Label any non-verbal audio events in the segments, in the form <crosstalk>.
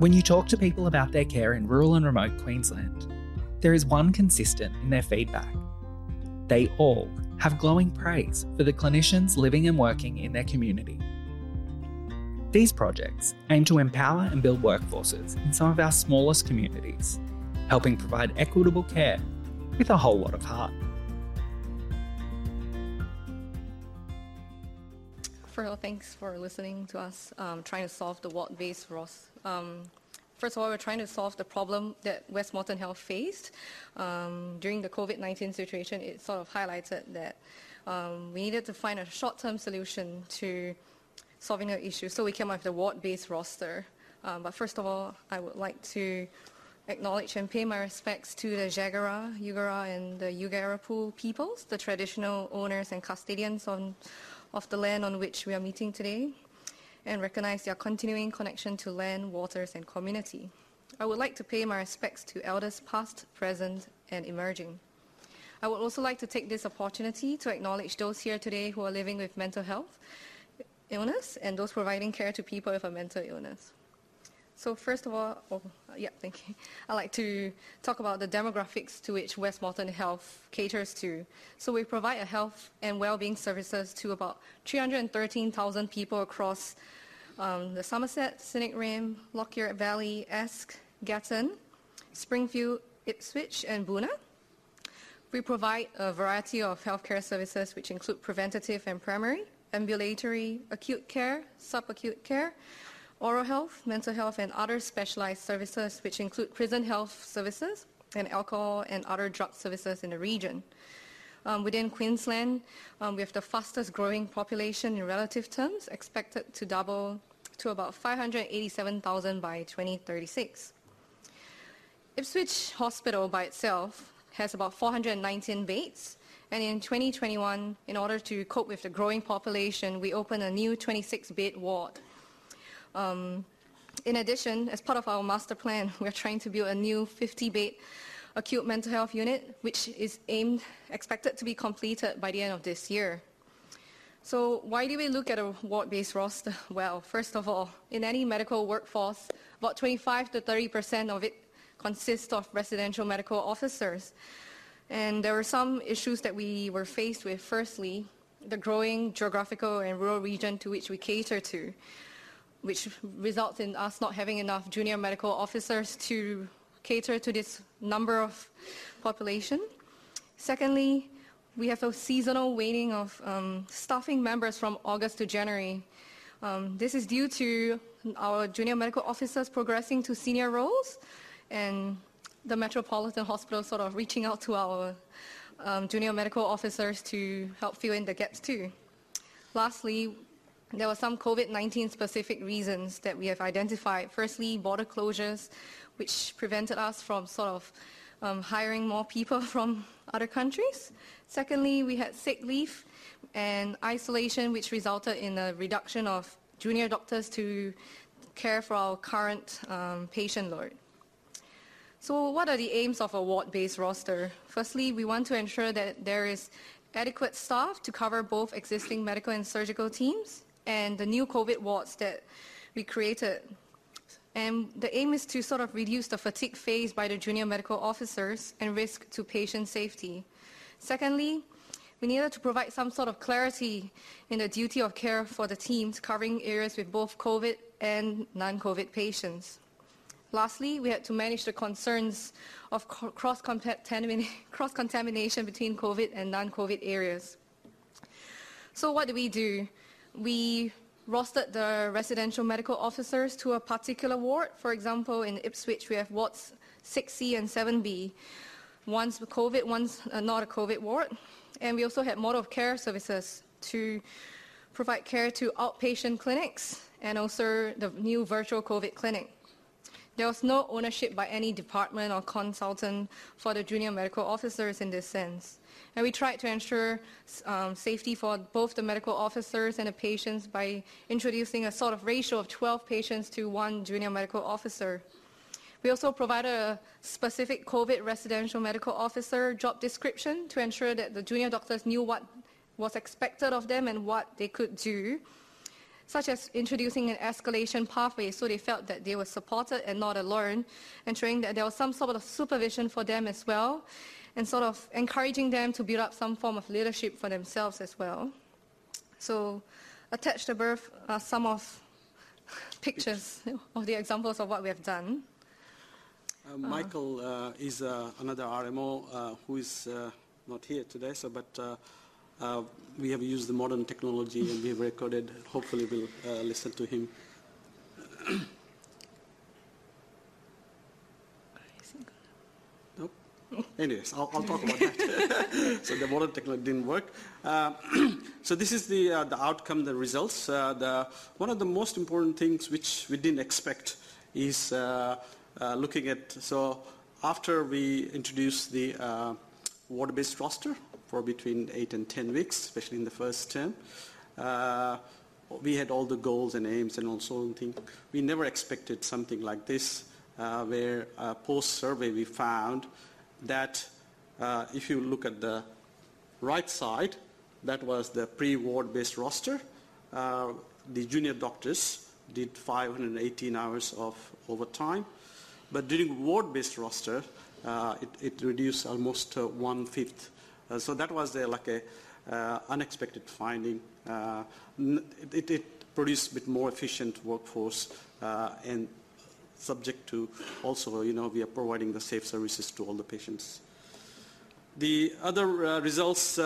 When you talk to people about their care in rural and remote Queensland, there is one consistent in their feedback. They all have glowing praise for the clinicians living and working in their community. These projects aim to empower and build workforces in some of our smallest communities, helping provide equitable care with a whole lot of heart. All, thanks for listening to us um, trying to solve the ward-based ROS. Um, first of all, we're trying to solve the problem that West Moreton Health faced. Um, during the COVID-19 situation, it sort of highlighted that um, we needed to find a short-term solution to solving the issue. So we came up with a ward-based roster. Um, but first of all, I would like to acknowledge and pay my respects to the Jagera, Yugara, and the Ugarapul peoples, the traditional owners and custodians on of the land on which we are meeting today and recognize their continuing connection to land, waters, and community. I would like to pay my respects to elders past, present, and emerging. I would also like to take this opportunity to acknowledge those here today who are living with mental health illness and those providing care to people with a mental illness. So first of all, oh, yeah, thank you. I'd like to talk about the demographics to which West Moreton Health caters to. So we provide a health and well-being services to about 313,000 people across um, the Somerset, Scenic Rim, Lockyer Valley, Esk, Gatton, Springfield, Ipswich, and Boonah. We provide a variety of healthcare services which include preventative and primary, ambulatory, acute care, subacute care, oral health, mental health, and other specialized services, which include prison health services and alcohol and other drug services in the region. Um, within Queensland, um, we have the fastest growing population in relative terms, expected to double to about 587,000 by 2036. Ipswich Hospital by itself has about 419 beds, and in 2021, in order to cope with the growing population, we opened a new 26-bed ward um, in addition, as part of our master plan, we're trying to build a new 50-bed acute mental health unit, which is aimed, expected to be completed by the end of this year. So why do we look at a ward-based roster? Well, first of all, in any medical workforce, about 25 to 30 percent of it consists of residential medical officers. And there were some issues that we were faced with. Firstly, the growing geographical and rural region to which we cater to which results in us not having enough junior medical officers to cater to this number of population. Secondly, we have a seasonal waning of um, staffing members from August to January. Um, this is due to our junior medical officers progressing to senior roles and the Metropolitan Hospital sort of reaching out to our um, junior medical officers to help fill in the gaps too. Lastly, there were some COVID-19 specific reasons that we have identified. Firstly, border closures, which prevented us from sort of um, hiring more people <laughs> from other countries. Secondly, we had sick leave and isolation, which resulted in a reduction of junior doctors to care for our current um, patient load. So what are the aims of a ward-based roster? Firstly, we want to ensure that there is adequate staff to cover both existing medical and surgical teams and the new COVID wards that we created. And the aim is to sort of reduce the fatigue faced by the junior medical officers and risk to patient safety. Secondly, we needed to provide some sort of clarity in the duty of care for the teams covering areas with both COVID and non-COVID patients. Lastly, we had to manage the concerns of <laughs> cross-contamination between COVID and non-COVID areas. So what do we do? We rostered the residential medical officers to a particular ward. For example, in Ipswich, we have wards 6C and 7B. One's COVID, one's uh, not a COVID ward. And we also had model of care services to provide care to outpatient clinics and also the new virtual COVID clinic. There was no ownership by any department or consultant for the junior medical officers in this sense. And we tried to ensure um, safety for both the medical officers and the patients by introducing a sort of ratio of 12 patients to one junior medical officer. We also provided a specific COVID residential medical officer job description to ensure that the junior doctors knew what was expected of them and what they could do. Such as introducing an escalation pathway so they felt that they were supported and not alone, ensuring that there was some sort of supervision for them as well, and sort of encouraging them to build up some form of leadership for themselves as well. So attached above are some of <laughs> pictures <laughs> of the examples of what we have done. Uh, Michael uh, is uh, another RMO uh, who is uh, not here today, so but uh, we have used the modern technology and we have recorded. Hopefully, we'll uh, listen to him. <coughs> nope. Anyways, I'll, I'll, talk about that. <laughs> so the modern technology didn't work. Uh, <clears throat> so this is the uh, the outcome, the results. the one of the most important things which we didn't expect is uh, looking at, so after we introduced the uh, ward-based roster for between 8 and 10 weeks, especially in the first term, uh, we had all the goals and aims and also thing. We never expected something like this, uh, where uh, post-survey we found that uh, if you look at the right side, that was the pre-ward-based roster. the junior doctors did 518 hours of overtime. But during ward-based roster, uh, it, it, reduced almost uh, one-fifth. Uh, so that was like a uh, unexpected finding. Uh, it, it, produced a bit more efficient workforce uh, and subject to also, you know, we are providing the safe services to all the patients. The other results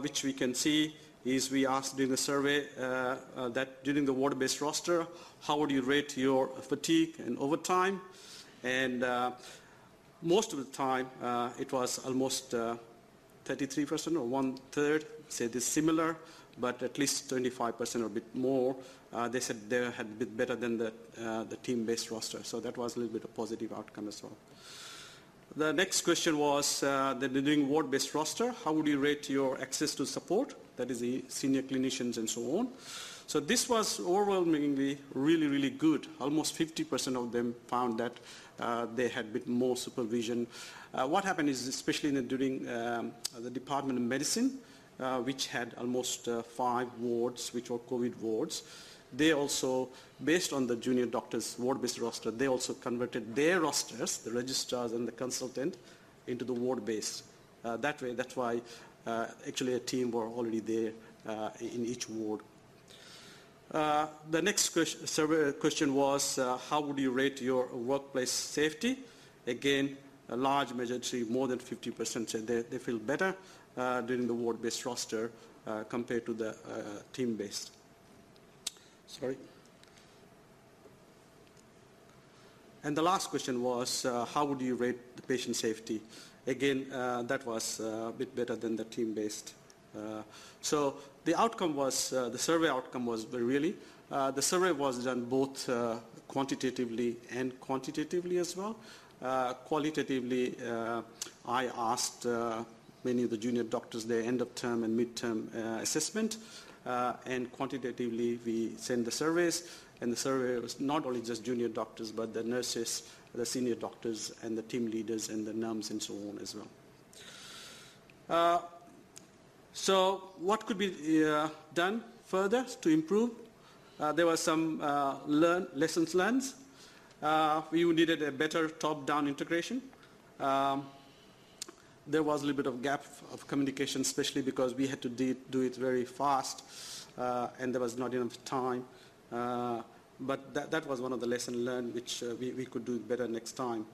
which we can see is we asked during the survey that during the ward-based roster, how would you rate your fatigue and overtime? And uh, most of the time, uh, it was almost 33% uh, or one third said it's similar, but at least 25% or a bit more, uh, they said they had bit better than the, uh, the team-based roster. So that was a little bit of positive outcome as well. The next question was uh, that doing ward-based roster, how would you rate your access to support? That is the senior clinicians and so on. So this was overwhelmingly really, really good. Almost 50% of them found that uh, they had a bit more supervision. Uh, what happened is, especially the, during um, the Department of Medicine, uh, which had almost uh, five wards, which were COVID wards, they also, based on the junior doctors' ward-based roster, they also converted their rosters, the registrars and the consultant, into the ward-based. Uh, that way, that's why uh, actually a team were already there in each ward. Uh, the next question, question was, uh, how would you rate your workplace safety? Again, a large majority, more than 50% said they, they feel better uh, during the ward-based roster uh, compared to the uh, team-based. Sorry. And the last question was, how would you rate the patient safety? Again, that was a bit better than the team-based. Uh, so the outcome was, uh, the survey outcome was really, uh, the survey was done both quantitatively and quantitatively as well. qualitatively, I asked many of the junior doctors their end of term and mid-term assessment. Uh, and quantitatively we send the surveys and the survey was not only just junior doctors but the nurses, the senior doctors and the team leaders and the NUMs and so on as well. Uh, so what could be uh, done further to improve? Uh, there were some uh, learn, lessons learned. Uh, we needed a better top-down integration. Um, there was a little bit of gap of communication, especially because we had to do it very fast, uh, and there was not enough time. Uh, but that, that, was one of the lessons learned, which we, we could do better next time.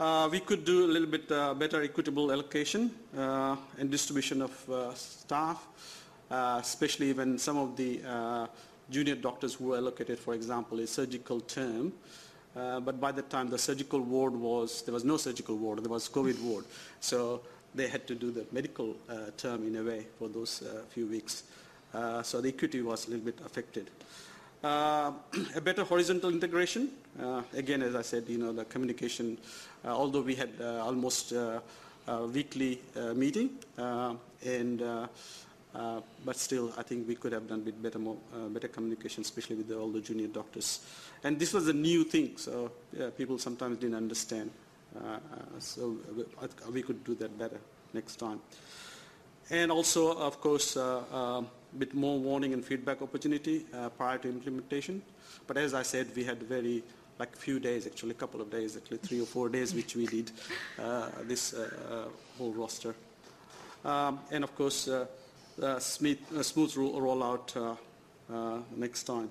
Uh, we could do a little bit uh, better equitable allocation uh, and distribution of uh, staff, uh, especially when some of the uh, junior doctors who were allocated, for example, a surgical term. but by the time the surgical ward was, there was no surgical ward, there was COVID <laughs> ward. So they had to do the medical term in a way for those few weeks. so the equity was a little bit affected. Uh, <clears throat> a better horizontal integration. Uh, again, as I said, you know, the communication, uh, although we had uh, almost uh, weekly uh, meeting, and but still, I think we could have done a bit better, more, better communication, especially with the, all the junior doctors. And this was a new thing, so people sometimes didn't understand. so we could do that better next time. And also, of course, bit more warning and feedback opportunity uh, prior to implementation. But as I said, we had very like few days, actually a couple of days, actually three or four days, which we did uh, this uh, uh, whole roster. Um, and of course, uh, smooth, smooth rollout next time.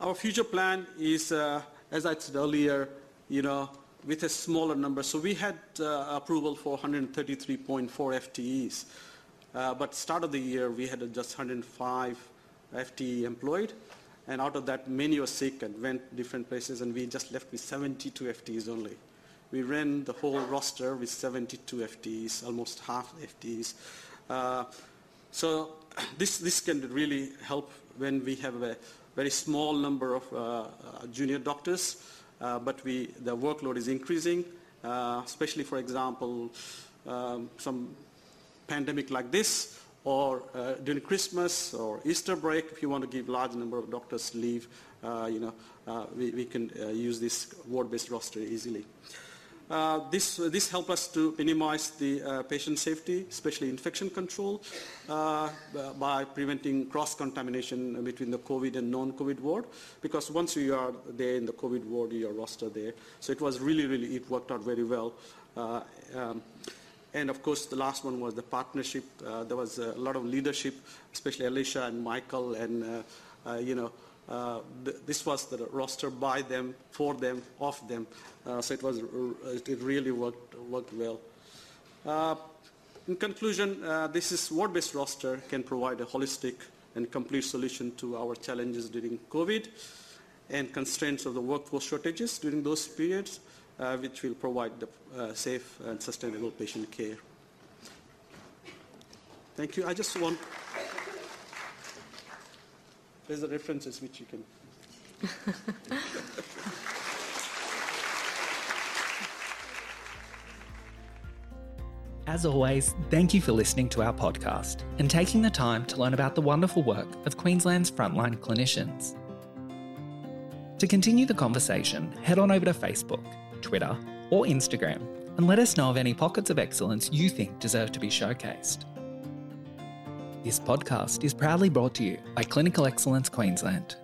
Our future plan is, as I said earlier, you know, with a smaller number. So we had approval for 133.4 FTEs. Uh, but start of the year, we had just 105 FTE employed. And out of that, many were sick and went different places, and we just left with 72 FTEs only. We ran the whole roster with 72 FTEs, almost half FTEs. Uh, so <clears throat> this, this can really help when we have a very small number of uh, uh junior doctors, uh, but we, the workload is increasing, uh, especially, for example, um, some pandemic like this, or uh, during Christmas or Easter break, if you want to give large number of doctors leave, uh, you know, uh, we, we, can uh, use this ward-based roster easily. Uh, this, this helps us to minimize the uh, patient safety, especially infection control, by preventing cross-contamination between the COVID and non-COVID ward. Because once you are there in the COVID ward, you are roster there. So it was really, really, it worked out very well. Um, and of course, the last one was the partnership. Uh, there was a lot of leadership, especially Alicia and Michael, and uh, uh, you know, uh, th this was the roster by them, for them, of them. Uh, so it was, it really worked worked well. Uh, in conclusion, this is ward-based roster can provide a holistic and complete solution to our challenges during COVID and constraints of the workforce shortages during those periods uh, which will provide the uh, safe and sustainable patient care. Thank you. I just want, there's the references which you can. <laughs> As always, thank you for listening to our podcast and taking the time to learn about the wonderful work of Queensland's frontline clinicians. To continue the conversation, head on over to Facebook Twitter, or Instagram and let us know of any pockets of excellence you think deserve to be showcased. This podcast is proudly brought to you by Clinical Excellence Queensland.